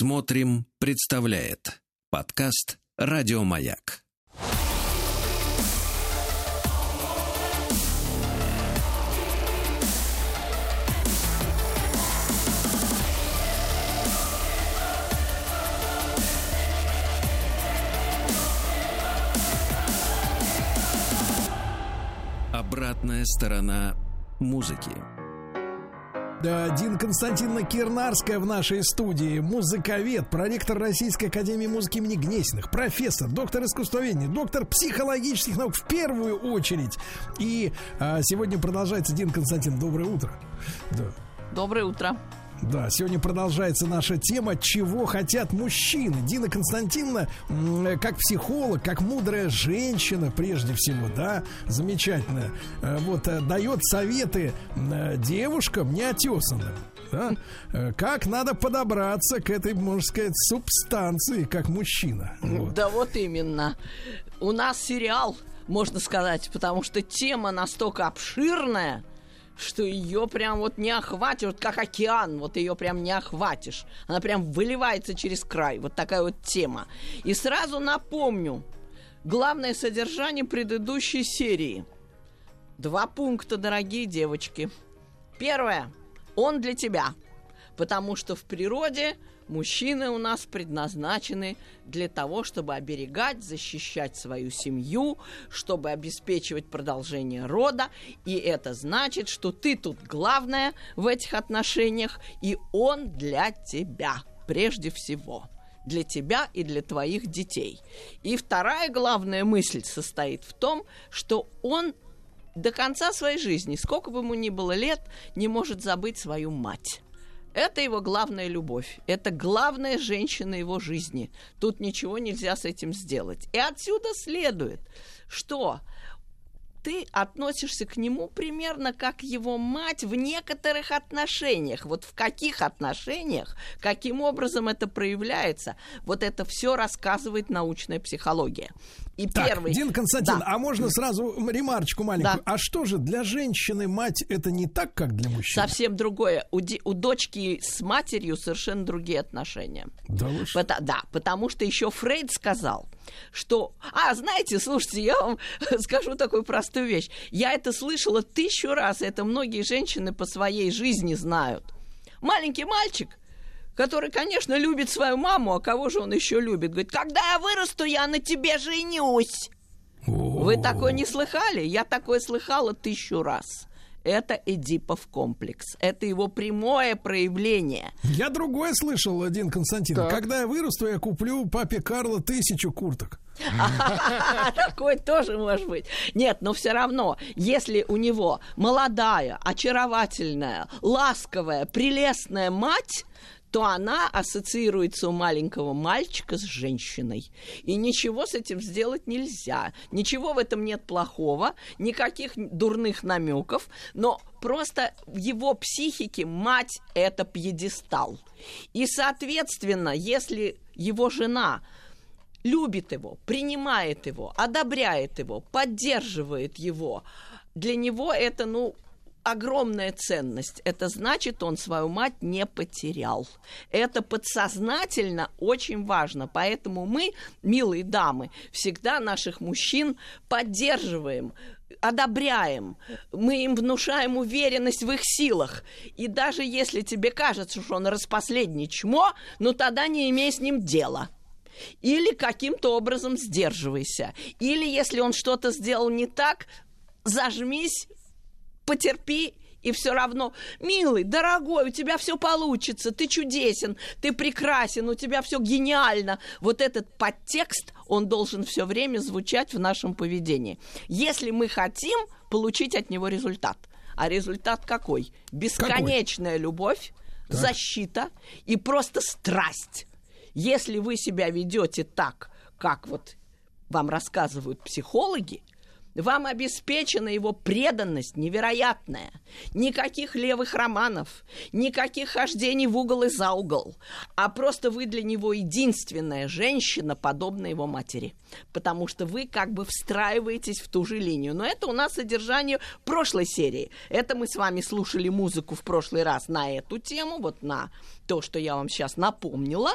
Смотрим, представляет подкаст Радиомаяк. Обратная сторона музыки. Дина Константиновна Кирнарская в нашей студии, музыковед, проректор Российской Академии Музыки имени Гнесиных, профессор, доктор искусствоведения, доктор психологических наук в первую очередь. И а, сегодня продолжается, Дин Константин, доброе утро. Да. Доброе утро. Да, сегодня продолжается наша тема «Чего хотят мужчины?». Дина Константиновна, как психолог, как мудрая женщина, прежде всего, да, замечательная, э, вот, э, дает советы э, девушкам неотесанным. Да? Как надо подобраться к этой, можно сказать, субстанции, как мужчина. Вот. Да вот именно. У нас сериал, можно сказать, потому что тема настолько обширная, что ее прям вот не охватишь, вот как океан, вот ее прям не охватишь. Она прям выливается через край. Вот такая вот тема. И сразу напомню, главное содержание предыдущей серии. Два пункта, дорогие девочки. Первое. Он для тебя. Потому что в природе Мужчины у нас предназначены для того, чтобы оберегать, защищать свою семью, чтобы обеспечивать продолжение рода. И это значит, что ты тут главное в этих отношениях, и он для тебя прежде всего для тебя и для твоих детей. И вторая главная мысль состоит в том, что он до конца своей жизни, сколько бы ему ни было лет, не может забыть свою мать. Это его главная любовь. Это главная женщина его жизни. Тут ничего нельзя с этим сделать. И отсюда следует, что ты относишься к нему примерно как его мать в некоторых отношениях. Вот в каких отношениях, каким образом это проявляется, вот это все рассказывает научная психология. И так, первый... Дин Константин, да. а можно сразу ремарочку маленькую? Да. А что же, для женщины мать это не так, как для мужчины? Совсем другое. У, ди- у дочки с матерью совершенно другие отношения. Да, вы да, потому что еще Фрейд сказал, что... А, знаете, слушайте, я вам скажу такую простую вещь. Я это слышала тысячу раз, это многие женщины по своей жизни знают. Маленький мальчик который, конечно, любит свою маму, а кого же он еще любит? Говорит, когда я вырасту, я на тебе женюсь. Вы такое не слыхали? Я такое слыхала тысячу раз. Это Эдипов комплекс. Это его прямое проявление. Я другое слышал, один Константин. Так. Когда я вырасту, я куплю папе Карло тысячу курток. Такой тоже может быть. Нет, но все равно, если у него молодая, очаровательная, ласковая, прелестная мать, то она ассоциируется у маленького мальчика с женщиной. И ничего с этим сделать нельзя. Ничего в этом нет плохого, никаких дурных намеков, но просто в его психике мать это пьедестал. И, соответственно, если его жена любит его, принимает его, одобряет его, поддерживает его, для него это, ну, огромная ценность. Это значит, он свою мать не потерял. Это подсознательно очень важно. Поэтому мы, милые дамы, всегда наших мужчин поддерживаем, одобряем, мы им внушаем уверенность в их силах. И даже если тебе кажется, что он распоследний чмо, ну тогда не имей с ним дела. Или каким-то образом сдерживайся. Или если он что-то сделал не так, зажмись, потерпи и все равно, милый, дорогой, у тебя все получится, ты чудесен, ты прекрасен, у тебя все гениально. Вот этот подтекст, он должен все время звучать в нашем поведении. Если мы хотим получить от него результат. А результат какой? Бесконечная какой? любовь, так. защита и просто страсть. Если вы себя ведете так, как вот вам рассказывают психологи, Вам обеспечена его преданность невероятная. Никаких левых романов, никаких хождений в угол и за угол. А просто вы для него единственная женщина, подобная его матери. Потому что вы как бы встраиваетесь в ту же линию. Но это у нас содержание прошлой серии. Это мы с вами слушали музыку в прошлый раз на эту тему, вот на то, что я вам сейчас напомнила.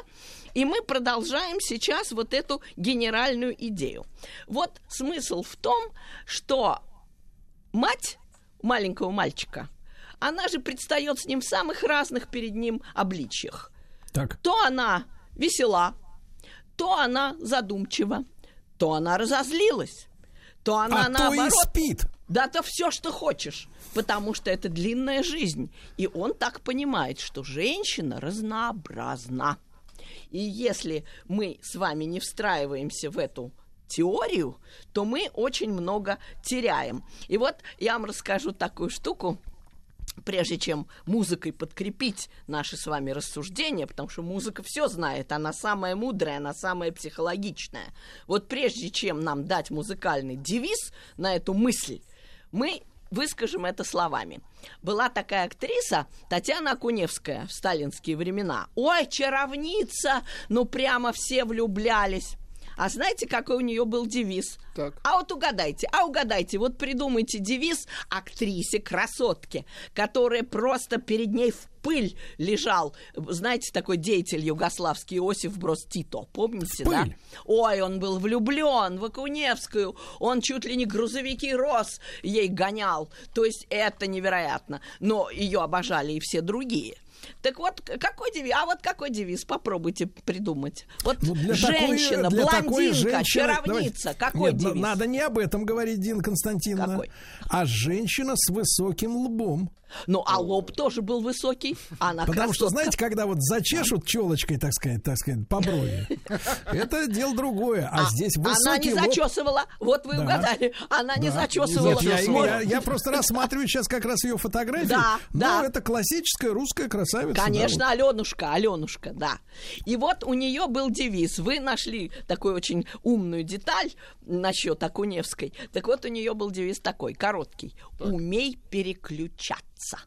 И мы продолжаем сейчас вот эту генеральную идею. Вот смысл в том, что мать маленького мальчика, она же предстает с ним в самых разных перед ним обличьях. Так. То она весела, то она задумчива, то она разозлилась, то она а наоборот... то и спит. Да, то все, что хочешь, потому что это длинная жизнь. И он так понимает, что женщина разнообразна. И если мы с вами не встраиваемся в эту теорию, то мы очень много теряем. И вот я вам расскажу такую штуку, прежде чем музыкой подкрепить наши с вами рассуждения, потому что музыка все знает, она самая мудрая, она самая психологичная. Вот прежде чем нам дать музыкальный девиз на эту мысль, мы выскажем это словами. Была такая актриса Татьяна Акуневская в сталинские времена. Ой, чаровница! Ну, прямо все влюблялись. А знаете, какой у нее был девиз? Так. А вот угадайте, а угадайте, вот придумайте девиз актрисе, красотке, которая просто перед ней в пыль лежал. Знаете, такой деятель югославский Иосиф Брос Тито, помните, В да? пыль? Ой, он был влюблен в Акуневскую, он чуть ли не грузовики рос ей гонял. То есть это невероятно. Но ее обожали и все другие. Так вот, какой девиз? А вот какой девиз? Попробуйте придумать. Вот Ну, женщина, такой, блондинка, женщины- чаровница. Давайте. Какой Нет, девиз? на- надо не об этом говорить, Дина Константиновна, Какой? а женщина с высоким лбом. Ну, а лоб тоже был высокий, а она Потому что, красотка. знаете, когда вот зачешут челочкой, так сказать, так сказать, по брови, это дело другое. А, здесь Она высокий не лоб. зачесывала. Вот вы Да. угадали. Она не зачесывала. Я, я- Вот. я- я просто рассматриваю сейчас как раз ее фотографию. Да, Ну, да. это классическая русская красавица. Конечно, да, Аленушка, Аленушка, да. И вот у нее был девиз. Вы нашли такую очень умную деталь насчет Акуневской. Так вот, у нее был девиз такой, короткий. Умей переключаться.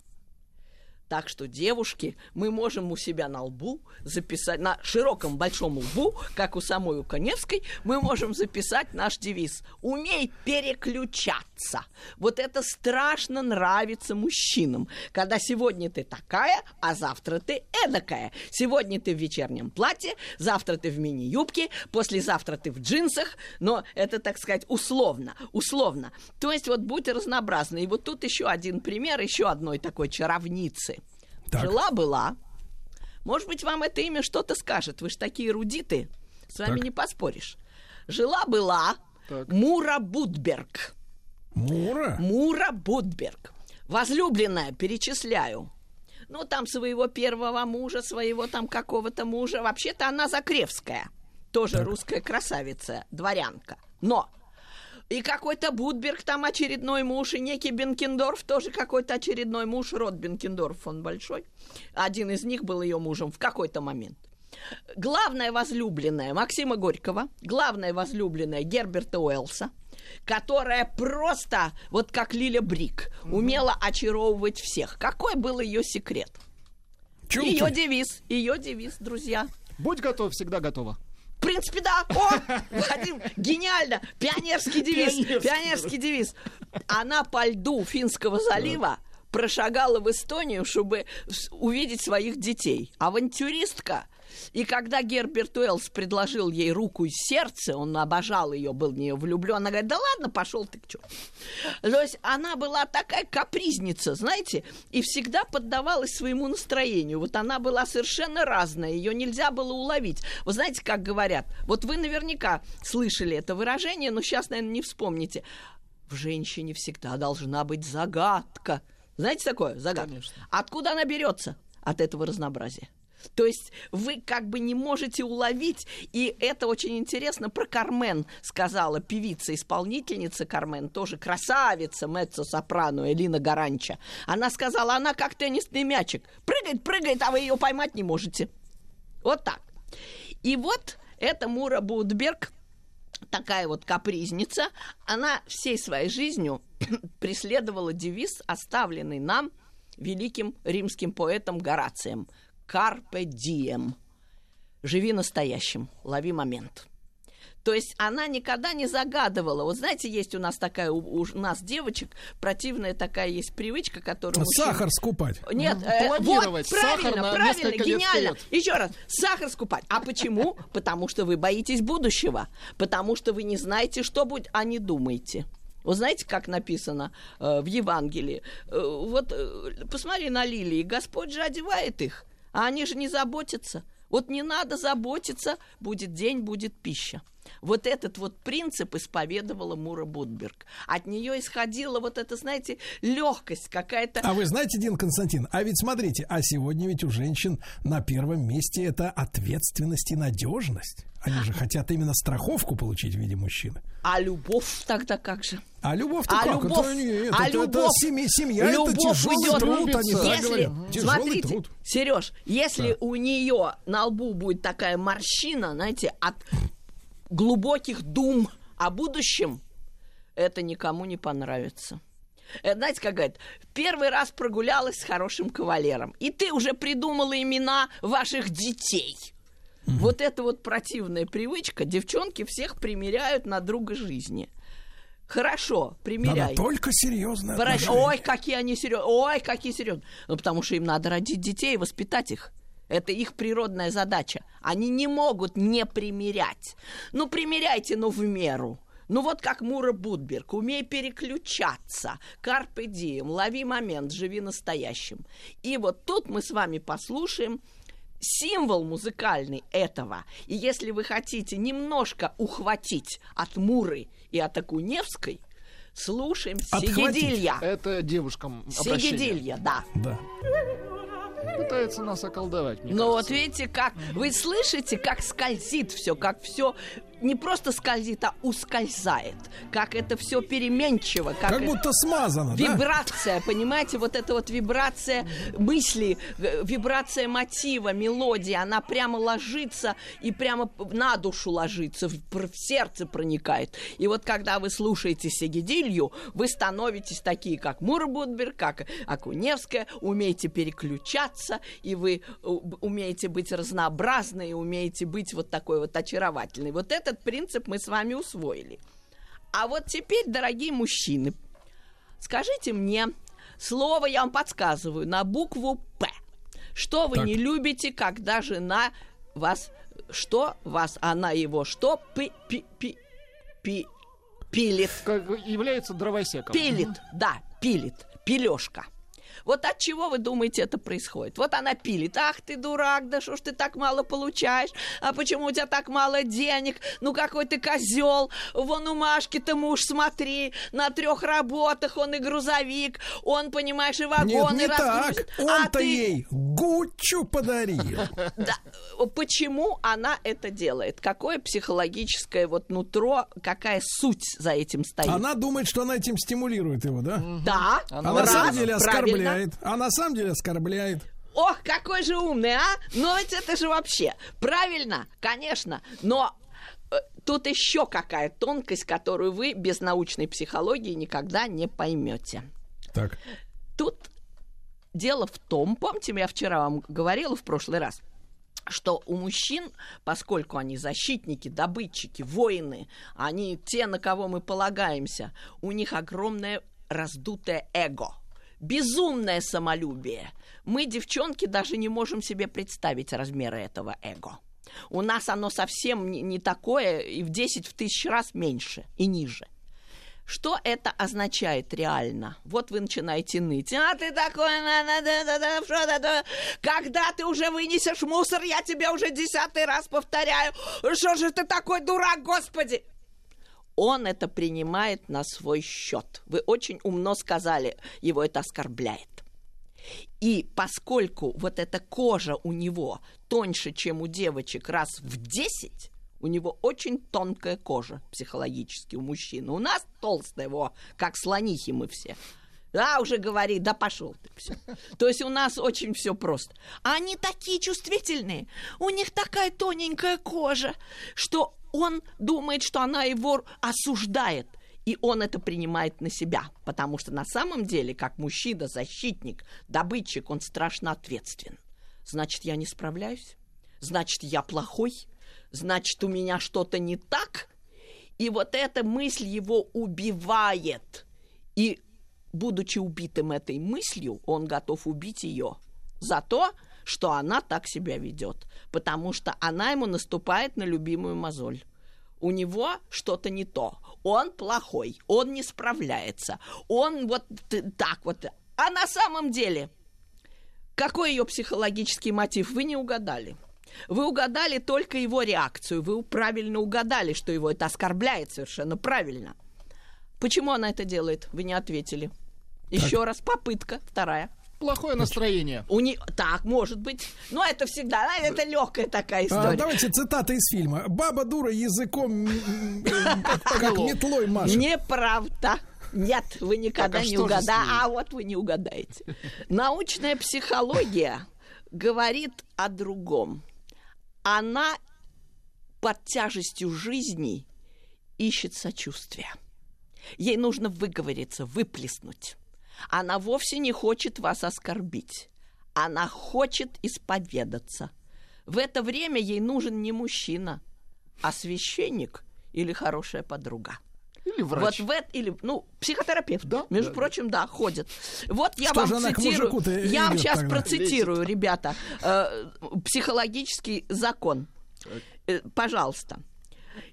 Так что, девушки, мы можем у себя на лбу записать, на широком большом лбу, как у самой Уконевской, мы можем записать наш девиз «Умей переключаться». Вот это страшно нравится мужчинам, когда сегодня ты такая, а завтра ты эдакая. Сегодня ты в вечернем платье, завтра ты в мини-юбке, послезавтра ты в джинсах, но это, так сказать, условно, условно. То есть вот будь разнообразны. И вот тут еще один пример еще одной такой чаровницы. Так. Жила-была. Может быть, вам это имя что-то скажет. Вы же такие рудиты. С вами Так. не поспоришь. Жила-была Так. Мура Будберг. Мура. Мура Будберг. Возлюбленная, перечисляю. Ну, там своего первого мужа, своего там какого-то мужа. Вообще-то она Закревская. Тоже русская красавица, дворянка. Но и какой-то Будберг там очередной муж, и некий Бенкендорф тоже какой-то очередной муж. Род Бенкендорф, он большой. Один из них был ее мужем в какой-то момент. Главная возлюбленная Максима Горького, главная возлюбленная Герберта Уэллса, которая просто, вот как Лиля Брик, умела очаровывать всех. Какой был ее секрет? Чулки. Ее девиз, ее девиз, друзья. Будь готов, всегда готова. В принципе, да. О, Вадим, гениально. Пионерский девиз. Пионерский. Пионерский девиз. Она по льду Финского залива прошагала в Эстонию, чтобы увидеть своих детей. Авантюристка. И когда Герберт Уэллс предложил ей руку и сердце, он обожал ее, был в нее влюблен, она говорит, да ладно, пошел ты к черту. То есть она была такая капризница, знаете, и всегда поддавалась своему настроению. Вот она была совершенно разная, ее нельзя было уловить. Вы знаете, как говорят, вот вы наверняка слышали это выражение, но сейчас, наверное, не вспомните. В женщине всегда должна быть загадка. Знаете такое? Загадка. Конечно. Откуда она берется? От этого разнообразия. То есть вы как бы не можете уловить, и это очень интересно про Кармен сказала певица-исполнительница Кармен, тоже красавица, меццо-сопрано Элина Гаранча. Она сказала, она как теннисный мячик, прыгает, прыгает, а вы ее поймать не можете. Вот так. И вот эта Мура Будберг, такая вот капризница, она всей своей жизнью преследовала девиз, оставленный нам великим римским поэтом Горацием «Carpe diem» – «Живи настоящим, лови момент». То есть она никогда не загадывала. Вот знаете, есть у нас такая, у, у нас девочек, противная такая есть привычка, которую... мужчины- Сахар скупать. нет, э, вот, Планировать сахар правильно, на правильно, гениально. Еще раз, сахар скупать. А почему? Потому что вы боитесь будущего. Потому что вы не знаете, что будет, а не думаете. Вы знаете, как написано э, в Евангелии? Э, вот э, посмотри на лилии, Господь же одевает их, а они же не заботятся. Вот не надо заботиться, будет день, будет пища. Вот этот вот принцип исповедовала Мура Будберг. От нее исходила вот эта, знаете, легкость какая-то. А вы знаете, Дин Константин, а ведь смотрите, а сегодня ведь у женщин на первом месте это ответственность и надежность. Они же хотят именно страховку получить в виде мужчины. А любовь тогда как же? А любовь-то А как? любовь- это, нет, а это, это любовь- семья, семья любовь это тяжелый идет труд, они Если. Тяжелый смотрите, труд. Сереж, если Да. у нее на лбу будет такая морщина, знаете, от глубоких дум о будущем, это никому не понравится. Это, знаете, как говорят, первый раз прогулялась с хорошим кавалером, и ты уже придумала имена ваших детей. Вот эта вот противная привычка, девчонки всех примеряют на друга жизни. Хорошо, примеряй. Надо только серьезно Ой, какие они серьезные. Ой, какие серьезные. Ну, потому что им надо родить детей и воспитать их. Это их природная задача. Они не могут не примерять. Ну, примеряйте, но в меру. Ну, вот как Мура Будберг. Умей переключаться. Карпе дием. Лови момент. Живи настоящим. И вот тут мы с вами послушаем символ музыкальный этого. И если вы хотите немножко ухватить от Муры и от Акуневской, слушаем Отхватить. Сигедилья. Это девушкам обращение. Сигедилья, да. Да. Пытается нас околдовать, мне Но Ну, вот кажется. видите, как вы слышите, как скользит все, как все не просто скользит, а ускользает, как это все переменчиво, как, Как будто смазано, да? Вибрация, понимаете, вот эта вот вибрация мысли, э, вибрация мотива, мелодии, она прямо ложится и прямо на душу ложится, в, в сердце проникает. И вот когда вы слушаете Сегедилью, вы становитесь такие, как Мура Будберг, как Акуневская, умеете переключаться, и вы э, умеете быть разнообразны, и умеете быть вот такой вот очаровательной. Вот этот принцип мы с вами усвоили. А вот теперь, дорогие мужчины, Скажите мне слово, я вам подсказываю, на букву П. Что вы Так. не любите, когда жена вас... Что вас, она его что? Пи, пи, пи, пи, пилит. Как является дровосеком. Пилит, да, пилит, пилешка. Вот от чего вы думаете это происходит? Вот она пилит. Ах ты дурак, да что ж ты так мало получаешь? А почему у тебя так мало денег? Ну какой ты козел. Вон у Машки-то муж, смотри, на трех работах он и грузовик, он, понимаешь, и Нет, вагоны не так. разгрузит. А Он-то ты- ей Гуччу подарил. да, почему она это делает? Какое психологическое вот нутро, какая суть за этим стоит? Она думает, что она этим стимулирует его, да? Да, А Она на самом деле правильно. Оскорбляет. А на самом деле оскорбляет. Ох, какой же умный, а? Ну ведь это же вообще правильно, конечно, но э, тут еще какая тонкость, которую вы без научной психологии никогда не поймете. Так. Тут дело в том, помните, я вчера вам говорила в прошлый раз, что у мужчин, поскольку они защитники, добытчики, воины, они те, на кого мы полагаемся, у них огромное раздутое эго, безумное самолюбие. Мы, девчонки, даже не можем себе представить размеры этого эго. У нас оно совсем не, такое, и в 10 в тысяч раз меньше и ниже. Что это означает реально? Вот вы начинаете ныть. А ты такой, когда ты уже вынесешь мусор, я тебе уже десятый раз повторяю. Что же ты такой дурак, господи? Он это принимает на свой счет. Вы очень умно сказали, его это оскорбляет. И поскольку вот эта кожа у него тоньше, чем у девочек раз в 10, у него очень тонкая кожа психологически у мужчины. У нас толстая, во, как слонихи мы все. Да, уже говори, да пошел ты все. То есть у нас очень все просто. Они такие чувствительные, у них такая тоненькая кожа, что он думает, что она его осуждает. И он это принимает на себя, потому что на самом деле, как мужчина, защитник, добытчик, он страшно ответственен. Значит, я не справляюсь? Значит, я плохой? Значит, у меня что-то не так? И вот эта мысль его убивает. И, будучи убитым этой мыслью, он готов убить ее за то, что она так себя ведет, потому что она ему наступает на любимую мозоль. У него что-то не то. Он плохой, он не справляется, он вот так вот. А на самом деле, какой ее психологический мотив, вы не угадали. Вы угадали только его реакцию. Вы правильно угадали, что его это оскорбляет совершенно правильно. Почему она это делает? Вы не ответили. Еще раз попытка, вторая. Плохое настроение. У не... Так, может быть. Но это всегда, это легкая такая история. А, давайте цитата из фильма. Баба дура языком как метлой машет. Неправда. Нет, вы никогда а не угадаете. А вот вы не угадаете. Научная психология говорит о другом. Она под тяжестью жизни ищет сочувствия. Ей нужно выговориться, выплеснуть. Она вовсе не хочет вас оскорбить. Она хочет исповедаться. В это время ей нужен не мужчина, а священник или хорошая подруга. Или врач. Вот в это, или, ну, психотерапевт. Да? Между да, прочим, да. да, ходит. Вот я Что вам цитирую. Я вам сейчас тогда? процитирую, Летит. ребята, э, психологический закон. Э, пожалуйста.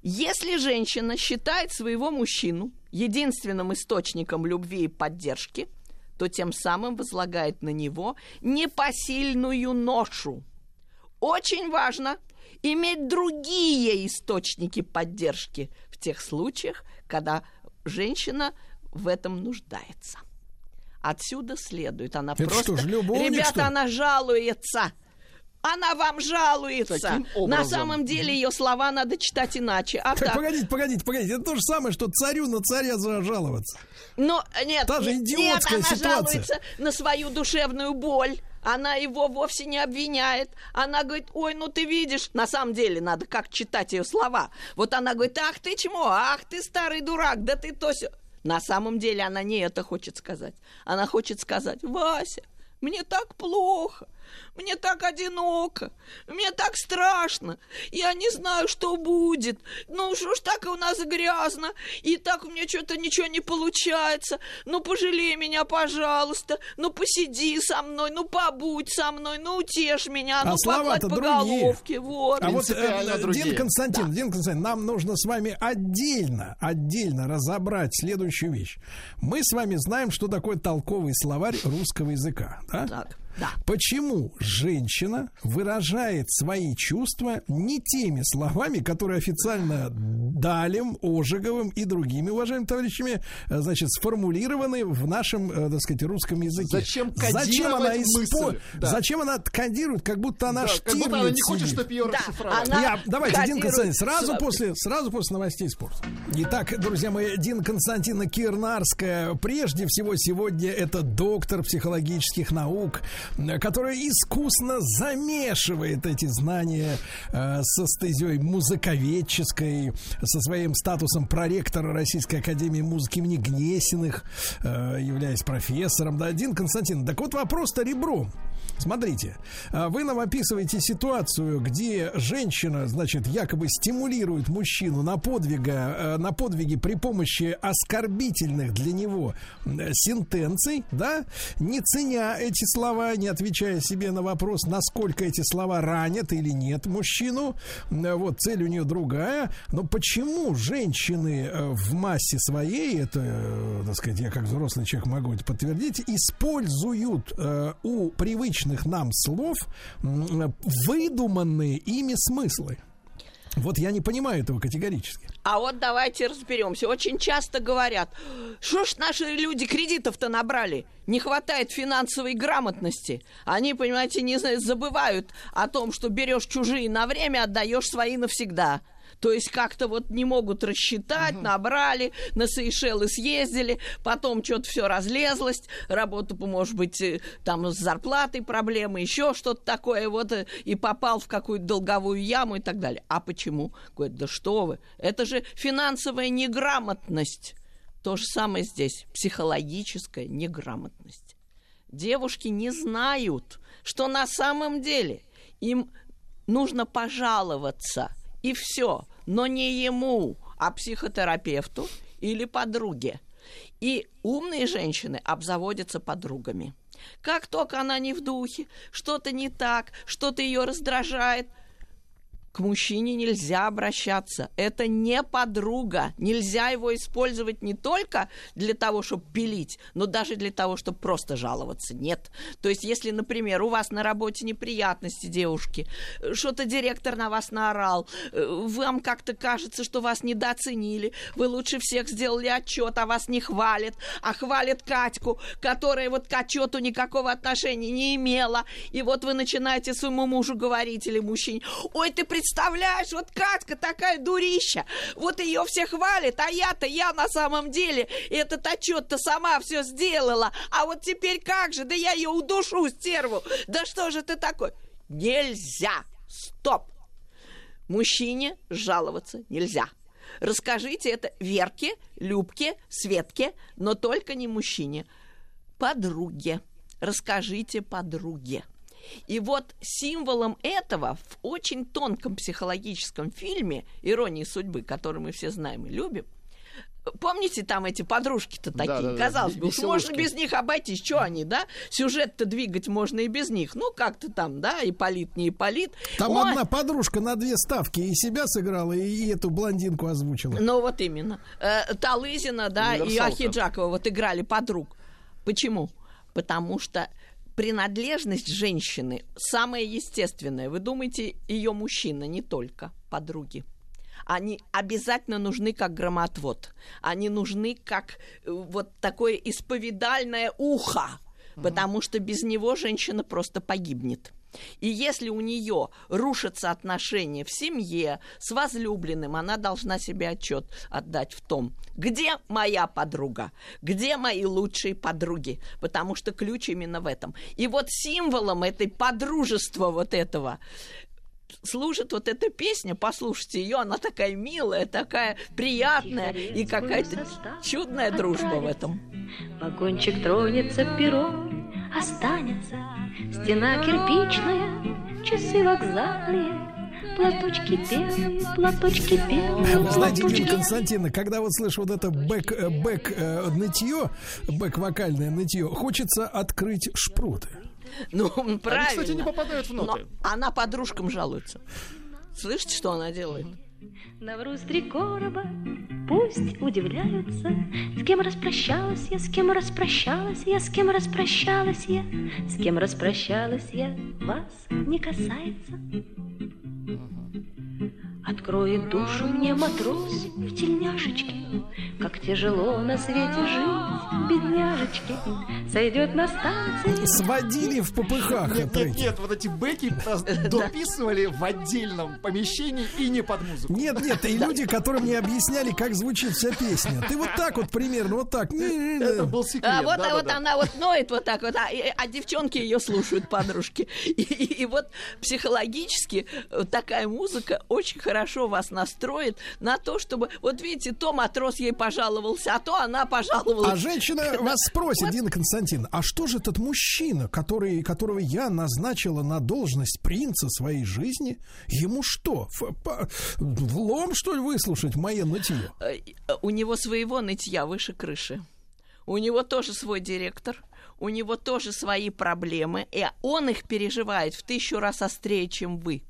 Если женщина считает своего мужчину единственным источником любви и поддержки, то тем самым возлагает на него непосильную ношу. Очень важно иметь другие источники поддержки в тех случаях, когда женщина в этом нуждается. Отсюда следует, она Это просто... Что любовник, Ребята, она жалуется. Она вам жалуется. На самом деле ее слова надо читать иначе. А так, так, погодите, погодите, погодите. Это то же самое, что царю на царя жаловаться. Но нет, Та же идиотская нет, она ситуация. жалуется на свою душевную боль. Она его вовсе не обвиняет. Она говорит, ой, ну ты видишь, на самом деле надо как читать ее слова. Вот она говорит, ах ты чмо, ах ты старый дурак, да ты то все. На самом деле она не это хочет сказать. Она хочет сказать, Вася, мне так плохо. Мне так одиноко, мне так страшно, я не знаю, что будет. Ну, что ж так и у нас грязно, и так у меня что-то ничего не получается. Ну, пожалей меня, пожалуйста, ну, посиди со мной, ну, побудь со мной, ну, утешь меня, а ну, погладь по другие. головке, вот. А вот, э, Дин Константин, да. Дин Константин, нам нужно с вами отдельно, отдельно разобрать следующую вещь. Мы с вами знаем, что такое толковый словарь русского языка, да? Так. Да. Почему женщина выражает свои чувства не теми словами, которые официально Далем, Ожеговым и другими уважаемыми товарищами, э, значит, сформулированы в нашем, э, так сказать, русском языке? Зачем Зачем она испо... да. Зачем она кодирует, как будто она да, Как будто она не хочет, чтобы ее да, расшифровали. Я, давайте, Дин Константин, сразу после, сразу после новостей спорта. Итак, друзья мои, Дин Константина Кирнарская, прежде всего сегодня это доктор психологических наук, которая искусно замешивает эти знания э, со стезей музыковедческой, со своим статусом проректора Российской Академии музыки имени Гнесиных, э, являясь профессором. Да, один Константин, так вот вопрос-то ребром. Смотрите, э, вы нам описываете ситуацию, где женщина, значит, якобы стимулирует мужчину на подвига, э, на подвиги при помощи оскорбительных для него сентенций, да, не ценя эти слова, не отвечая себе на вопрос, насколько эти слова ранят или нет мужчину. Вот цель у нее другая. Но почему женщины э, в массе своей, это, так сказать, я как взрослый человек могу это подтвердить, используют у привычных привычных нам слов выдуманные ими смыслы. Вот я не понимаю этого категорически. А вот давайте разберемся. Очень часто говорят, что ж наши люди кредитов-то набрали? Не хватает финансовой грамотности. Они, понимаете, не забывают о том, что берешь чужие на время, отдаешь свои навсегда. То есть как-то вот не могут рассчитать, угу. набрали, на Сейшелы съездили, потом что-то все разлезлось, работа, может быть, э, там с зарплатой проблемы, еще что-то такое, вот э, и попал в какую-то долговую яму и так далее. А почему? Говорит, да что вы, это же финансовая неграмотность. То же самое здесь, психологическая неграмотность. Девушки не знают, что на самом деле им нужно пожаловаться, и все, но не ему, а психотерапевту или подруге. И умные женщины обзаводятся подругами. Как только она не в духе, что-то не так, что-то ее раздражает – к мужчине нельзя обращаться. Это не подруга. Нельзя его использовать не только для того, чтобы пилить, но даже для того, чтобы просто жаловаться. Нет. То есть, если, например, у вас на работе неприятности, девушки, что-то директор на вас наорал, э, вам как-то кажется, что вас недооценили, вы лучше всех сделали отчет, а вас не хвалят, а хвалят Катьку, которая вот к отчету никакого отношения не имела. И вот вы начинаете своему мужу говорить или мужчине, ой, ты представляешь, представляешь, вот Катька такая дурища, вот ее все хвалят, а я-то, я на самом деле этот отчет-то сама все сделала, а вот теперь как же, да я ее удушу, стерву, да что же ты такой? Нельзя, стоп, мужчине жаловаться нельзя. Расскажите это Верке, Любке, Светке, но только не мужчине. Подруге. Расскажите подруге. И вот символом этого в очень тонком психологическом фильме «Иронии судьбы», который мы все знаем и любим, Помните, там эти подружки-то такие? Да, да, Казалось да, бы, уж можно без них обойтись. Что они, да? Сюжет-то двигать можно и без них. Ну, как-то там, да, и полит, не полит. Там Ой. одна подружка на две ставки и себя сыграла, и эту блондинку озвучила. Ну, вот именно. Э, Талызина, да, и Ахиджакова вот играли подруг. Почему? Потому что принадлежность женщины самая естественная. Вы думаете, ее мужчина не только подруги. Они обязательно нужны как громотвод. Они нужны как э, вот такое исповедальное ухо, потому что без него женщина просто погибнет. И если у нее рушатся отношения в семье с возлюбленным, она должна себе отчет отдать в том, где моя подруга, где мои лучшие подруги, потому что ключ именно в этом. И вот символом этой подружества вот этого служит вот эта песня, послушайте ее, она такая милая, такая приятная и какая-то чудная дружба в этом. Вагончик тронется, перрон останется Стена кирпичная, часы вокзальные, Платочки белые, платочки белые. Вы знаете, Дина Константиновна, когда вот слышу вот это бэк, э, бэк э, нытье, бэк вокальное нытье, хочется открыть шпроты. Ну, правильно. Они, кстати, не попадают в ноты. Но она подружкам жалуется. Слышите, что она делает? Навруз три короба, пусть удивляются, С кем распрощалась я, с кем распрощалась я, с кем распрощалась я, С кем распрощалась я, вас не касается. Откроет душу мне матрос в тельняшечке, Как тяжело на свете жить, бедняжечки. Сойдет на станции. Сводили в попыхах. Нет, нет, нет, вот эти бэки дописывали в отдельном помещении и не под музыку. Нет, нет, и люди, которым не объясняли, как звучит вся песня. Ты вот так вот примерно, вот так. Это был секрет. А вот, вот она вот ноет вот так вот, а, а девчонки ее слушают, подружки. И, и, и вот психологически такая музыка очень хорошо хорошо вас настроит на то, чтобы... Вот видите, то матрос ей пожаловался, а то она пожаловалась. А женщина вас спросит, Дина Константиновна, а что же этот мужчина, который, которого я назначила на должность принца своей жизни, ему что, влом, что ли, выслушать мое нытье? Э, у него своего нытья выше крыши. У него тоже свой директор, у него тоже свои проблемы, и он их переживает в тысячу раз острее, чем вы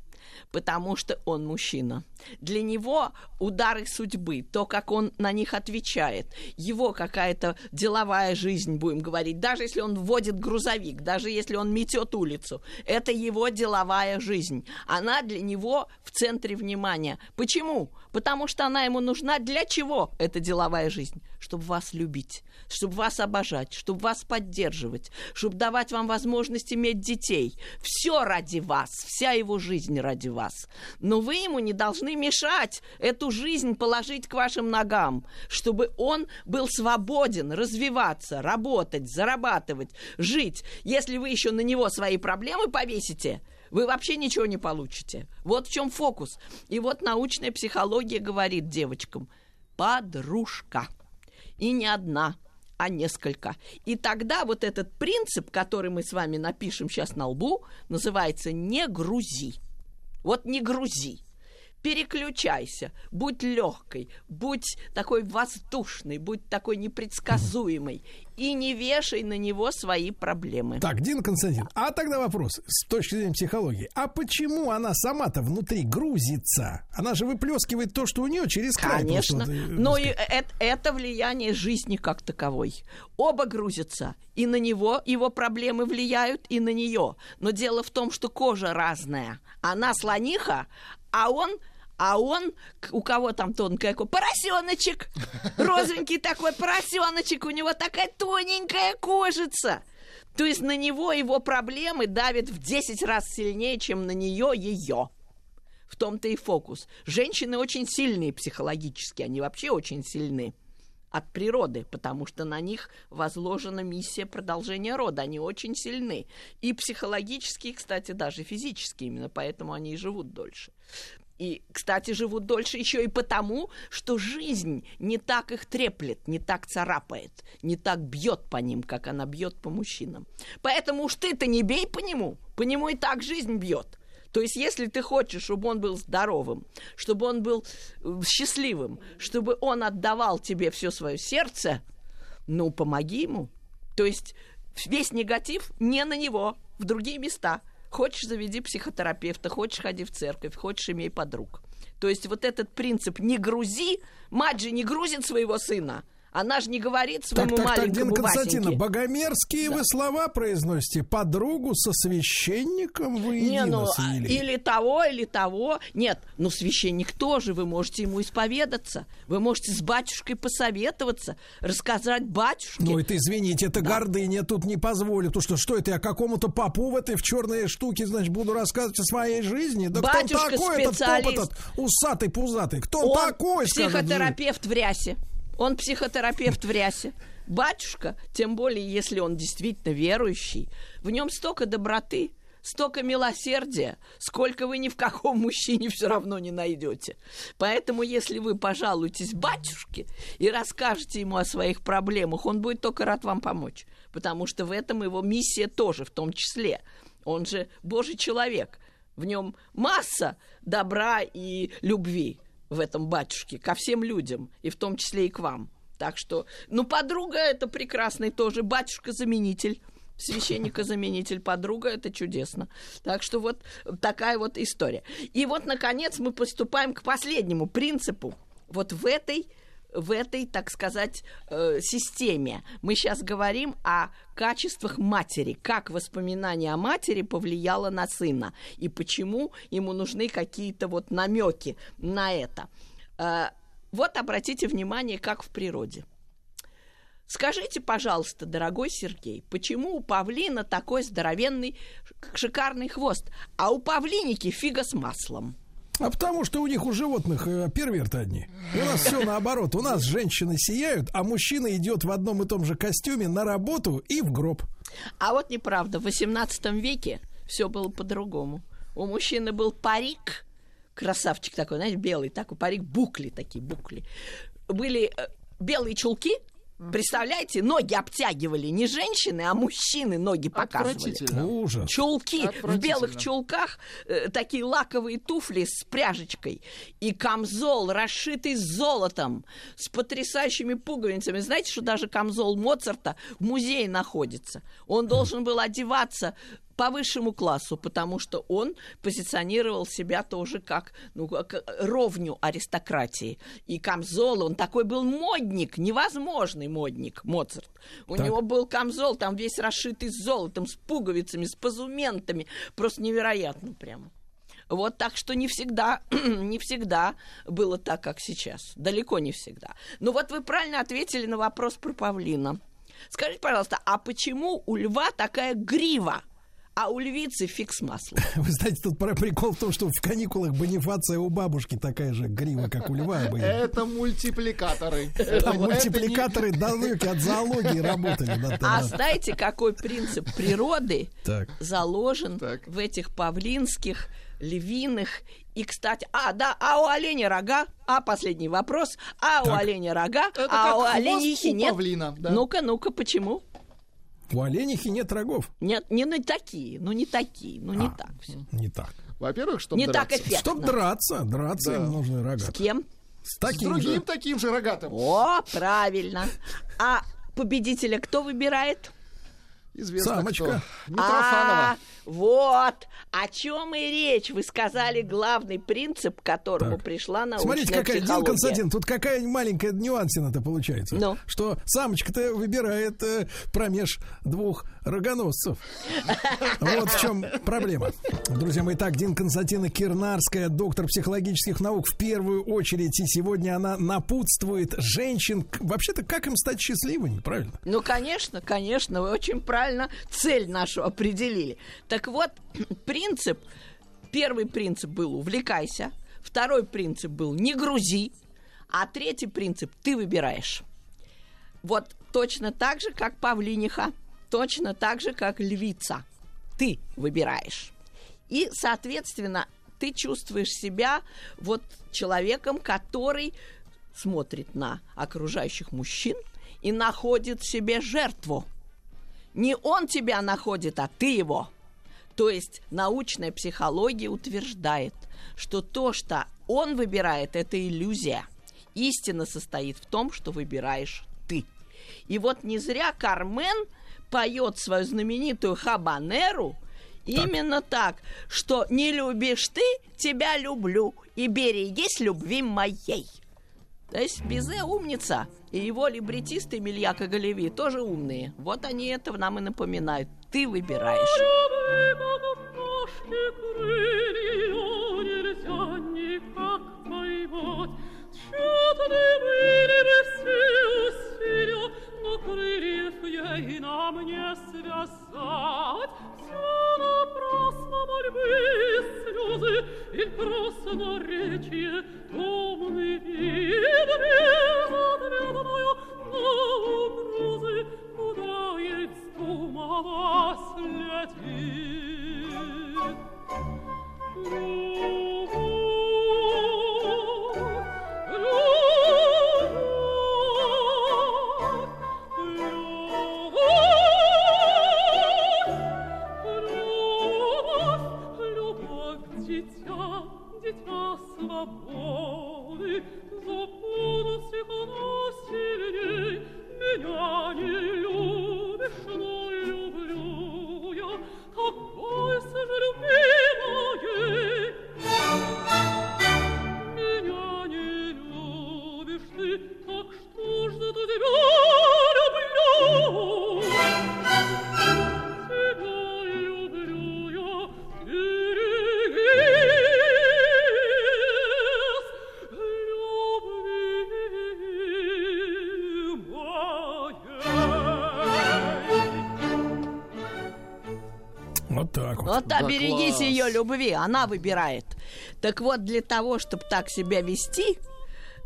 потому что он мужчина. Для него удары судьбы, то, как он на них отвечает, его какая-то деловая жизнь, будем говорить, даже если он вводит грузовик, даже если он метет улицу, это его деловая жизнь. Она для него в центре внимания. Почему? Потому что она ему нужна для чего, эта деловая жизнь? Чтобы вас любить, чтобы вас обожать, чтобы вас поддерживать, чтобы давать вам возможность иметь детей. Все ради вас, вся его жизнь ради вас. Но вы ему не должны мешать эту жизнь положить к вашим ногам, чтобы он был свободен развиваться, работать, зарабатывать, жить. Если вы еще на него свои проблемы повесите, вы вообще ничего не получите. Вот в чем фокус. И вот научная психология говорит девочкам, подружка. И не одна, а несколько. И тогда вот этот принцип, который мы с вами напишем сейчас на лбу, называется «не грузи». Вот не грузи переключайся, будь легкой, будь такой воздушной, будь такой непредсказуемой и не вешай на него свои проблемы. Так, Дин Константин, а тогда вопрос с точки зрения психологии. А почему она сама-то внутри грузится? Она же выплескивает то, что у нее через край. Конечно. э, Но и сказать. это, это влияние жизни как таковой. Оба грузятся. И на него его проблемы влияют, и на нее. Но дело в том, что кожа разная. Она слониха, а он а он, у кого там тонкая кожа, поросеночек, розовенький такой поросеночек, у него такая тоненькая кожица. То есть на него его проблемы давят в 10 раз сильнее, чем на нее ее. В том-то и фокус. Женщины очень сильные психологически, они вообще очень сильны от природы, потому что на них возложена миссия продолжения рода. Они очень сильны. И психологически, кстати, даже физически. Именно поэтому они и живут дольше. И, кстати, живут дольше еще и потому, что жизнь не так их треплет, не так царапает, не так бьет по ним, как она бьет по мужчинам. Поэтому уж ты-то не бей по нему, по нему и так жизнь бьет. То есть, если ты хочешь, чтобы он был здоровым, чтобы он был э, счастливым, чтобы он отдавал тебе все свое сердце, ну, помоги ему. То есть, весь негатив не на него, в другие места. Хочешь, заведи психотерапевта, хочешь, ходи в церковь, хочешь, имей подруг. То есть, вот этот принцип «не грузи», мать же не грузит своего сына, она же не говорит Так, своему так, так, маленькому Константиновна, Васеньке. богомерзкие вы слова произносите. Подругу со священником вы Не, ну, а, свели. или того, или того. Нет, ну, священник тоже, вы можете ему исповедаться. Вы можете с батюшкой посоветоваться, рассказать батюшке. Ну, это, извините, это гордыня тут не позволит. То что, что это, я какому-то попу в этой в черной штуке, значит, буду рассказывать о своей жизни? Да кто Батюшка он такой, этот поп специалист. этот усатый, пузатый? Кто он, такой, скажет? психотерапевт в рясе. Он психотерапевт в рясе. Батюшка, тем более, если он действительно верующий, в нем столько доброты, столько милосердия, сколько вы ни в каком мужчине все равно не найдете. Поэтому, если вы пожалуетесь батюшке и расскажете ему о своих проблемах, он будет только рад вам помочь. Потому что в этом его миссия тоже, в том числе. Он же Божий человек. В нем масса добра и любви в этом батюшке ко всем людям, и в том числе и к вам. Так что, ну, подруга это прекрасный тоже, батюшка-заменитель. Священника-заменитель, подруга, это чудесно. Так что вот такая вот история. И вот, наконец, мы поступаем к последнему принципу. Вот в этой в этой, так сказать, э, системе. Мы сейчас говорим о качествах матери, как воспоминание о матери повлияло на сына и почему ему нужны какие-то вот намеки на это. Э, вот обратите внимание, как в природе. Скажите, пожалуйста, дорогой Сергей, почему у павлина такой здоровенный, шикарный хвост, а у павлиники фига с маслом? А потому что у них у животных э, перверты одни. У нас все наоборот. У нас женщины сияют, а мужчина идет в одном и том же костюме на работу и в гроб. А вот неправда. В XVIII веке все было по-другому. У мужчины был парик, красавчик такой, знаете, белый такой парик, букли такие, букли. Были э, белые чулки, представляете, ноги обтягивали не женщины, а мужчины ноги показывали. Ужас. Чулки в белых чулках, э, такие лаковые туфли с пряжечкой и камзол, расшитый золотом, с потрясающими пуговицами. Знаете, что даже камзол Моцарта в музее находится? Он должен был одеваться по высшему классу, потому что он позиционировал себя тоже как ну, как ровню аристократии. И камзол, он такой был модник, невозможный модник, Моцарт. У Так. него был камзол, там весь расшитый золотом, с пуговицами, с позументами. Просто невероятно прямо. Вот так что не всегда, не всегда было так, как сейчас. Далеко не всегда. Но вот вы правильно ответили на вопрос про павлина. Скажите, пожалуйста, а почему у льва такая грива? А у львицы фиг с маслом. Вы знаете, тут про- прикол в том, что в каникулах Бонифация у бабушки такая же грива, как у льва. были. Это мультипликаторы. Это не- мультипликаторы далеки от зоологии работали. да, да, А знаете, какой принцип природы Так. заложен Так. в этих павлинских, львиных и, кстати, а, да, а у оленя рога, а, последний вопрос, а у Так. оленя рога, Это а у у нет. павлина, да. Ну-ка, ну-ка, почему? У оленихи нет рогов. Нет, не на такие, ну не такие, ну не А. так все. Не так. Во-первых, чтобы Не так эффектно. Чтоб драться, драться Да. им нужны рога. С кем? С С таким другим же. таким же рогатым. О, правильно. А победителя кто выбирает? Известно Самочка. кто. Митрофанова. А, вот. О чем и речь. Вы сказали главный принцип, к которому Так. пришла научная Смотрите, какая, Дин психология. Константин, тут какая маленькая нюансина-то получается. Ну? Что самочка-то выбирает э, промеж двух рогоносцев. Вот в чем проблема. Друзья мои, так, Дин Константина Кирнарская, доктор психологических наук, в первую очередь, и сегодня она напутствует женщин, вообще-то, как им стать счастливыми, правильно? Ну, конечно, конечно, вы очень правильно цель нашу определили. Так вот, принцип, первый принцип был увлекайся, второй принцип был не грузи, а третий принцип ты выбираешь. Вот точно так же, как павлиниха, точно так же, как львица. Ты выбираешь. И, соответственно, ты чувствуешь себя вот человеком, который смотрит на окружающих мужчин и находит себе жертву. Не он тебя находит, а ты его. То есть научная психология утверждает, что то, что он выбирает, это иллюзия. Истина состоит в том, что выбираешь ты. И вот не зря Кармен поет свою знаменитую хабанеру именно так, что не любишь ты, тебя люблю, и берегись любви моей. То есть Бизе умница, и его либретисты Мильяка Галеви тоже умные. Вот они это нам и напоминают. Ты выбираешь. Красноречие, томный вид, любви, она выбирает. Так вот, для того, чтобы так себя вести,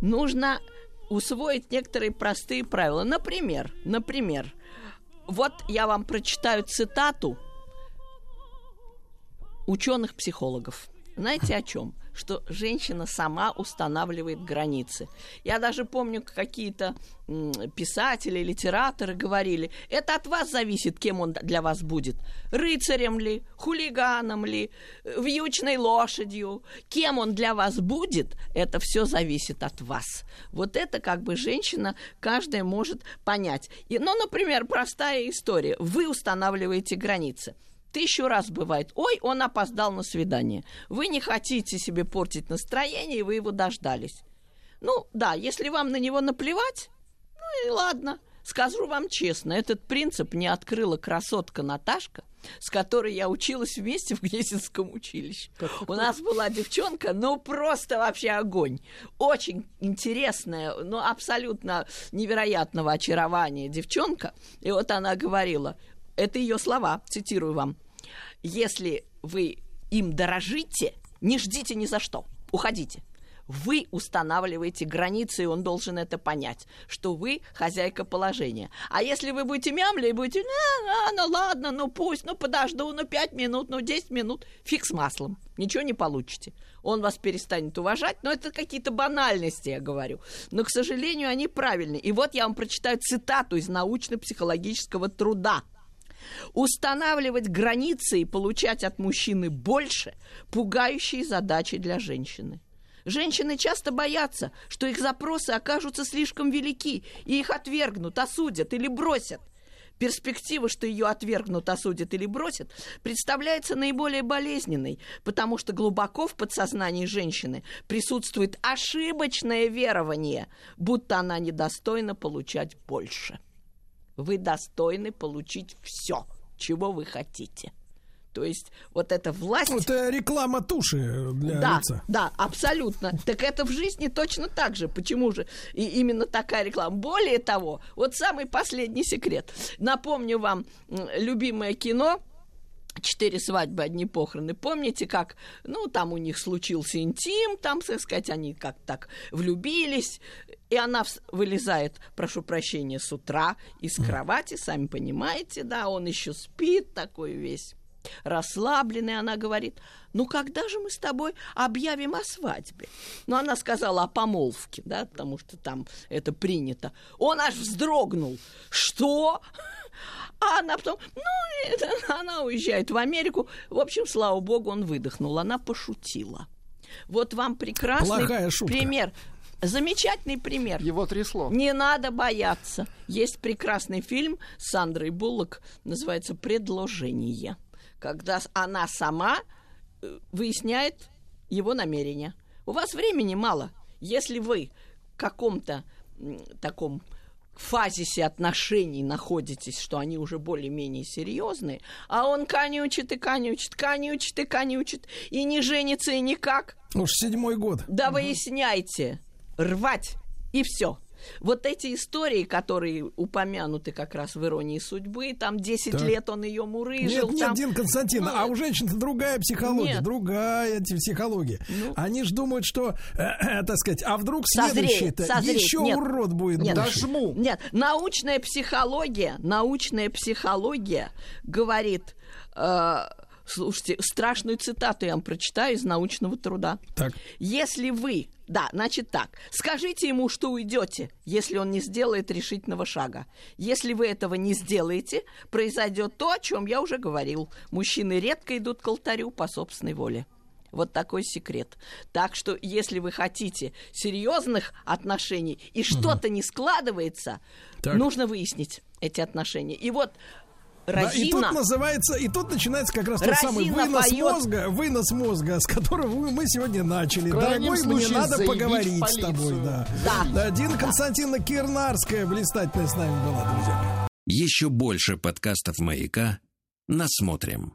нужно усвоить некоторые простые правила. Например, например, вот я вам прочитаю цитату ученых-психологов. Знаете о чем? Что женщина сама устанавливает границы. Я даже помню, какие-то писатели, литераторы говорили, это от вас зависит, кем он для вас будет. Рыцарем ли, хулиганом ли, вьючной лошадью. Кем он для вас будет, это все зависит от вас. Вот это как бы женщина каждая может понять. И, ну, например, простая история. Вы устанавливаете границы. Тысячу раз бывает. Ой, он опоздал на свидание. Вы не хотите себе портить настроение, и вы его дождались. Ну, да, если вам на него наплевать, ну и ладно. Скажу вам честно, этот принцип не открыла красотка Наташка, с которой я училась вместе в Гнесинском училище. У нас была девчонка, ну просто вообще огонь. Очень интересная, ну абсолютно невероятного очарования девчонка. И вот она говорила, это ее слова, цитирую вам. Если вы им дорожите, не ждите ни за что, уходите. Вы устанавливаете границы, и он должен это понять, что вы хозяйка положения. А если вы будете мямли и будете, а, а, ну ладно, ну пусть, ну подожду, ну пять минут, ну десять минут, фиг с маслом, ничего не получите. Он вас перестанет уважать, но это какие-то банальности, я говорю. Но, к сожалению, они правильные. И вот я вам прочитаю цитату из научно-психологического труда – Устанавливать границы и получать от мужчины больше – пугающие задачи для женщины. Женщины часто боятся, что их запросы окажутся слишком велики, и их отвергнут, осудят или бросят. Перспектива, что ее отвергнут, осудят или бросят, представляется наиболее болезненной, потому что глубоко в подсознании женщины присутствует ошибочное верование, будто она недостойна получать больше. Вы достойны получить все, чего вы хотите. То есть вот эта власть... Это реклама туши для да, лица. Да, абсолютно. Так это в жизни точно так же. Почему же и именно такая реклама? Более того, вот самый последний секрет. Напомню вам любимое кино четыре свадьбы, одни похороны. Помните, как, ну, там у них случился интим, там, так сказать, они как так влюбились, и она вылезает, прошу прощения, с утра из кровати, сами понимаете, да, он еще спит такой весь расслабленной, она говорит, ну когда же мы с тобой объявим о свадьбе? Ну, она сказала о помолвке, да, потому что там это принято. Он аж вздрогнул. Что? А она потом, ну, это, она уезжает в Америку. В общем, слава богу, он выдохнул. Она пошутила. Вот вам прекрасный пример. Замечательный пример. Его трясло. Не надо бояться. Есть прекрасный фильм с Сандрой Буллок, называется «Предложение» когда она сама э, выясняет его намерения. У вас времени мало. Если вы в каком-то таком фазисе отношений находитесь, что они уже более-менее серьезные, а он конючит и конючит, конючит и конючит, и не женится и никак. Уж седьмой год. Да выясняйте, рвать, и все. Вот эти истории, которые упомянуты как раз в «Иронии судьбы», там 10 Так. лет он ее мурыжил. Нет, нет, там... Дин Константин, Ну, а у женщин другая психология, Нет. другая психология. Ну. Они же думают, что, э, э, так сказать, а вдруг следующий-то еще Нет. урод будет Нет. Дожму. Нет, научная психология, научная психология говорит, э, слушайте, страшную цитату я вам прочитаю из научного труда. Так. Если вы, да, значит так, скажите ему, что уйдете, если он не сделает решительного шага. Если вы этого не сделаете, произойдет то, о чем я уже говорил. Мужчины редко идут к алтарю по собственной воле. Вот такой секрет. Так что, если вы хотите серьезных отношений и что-то не складывается, Так. нужно выяснить эти отношения. И вот Да, и тут Розина... называется, и тут начинается как раз тот Разина самый вынос поёт. мозга, вынос мозга, с которого мы- сегодня начали. Дорогой, мне надо поговорить с тобой, да. Да. Да, Дина Константиновна Кирнарская, блистательная с нами была, друзья. Еще больше подкастов «Маяка» насмотрим.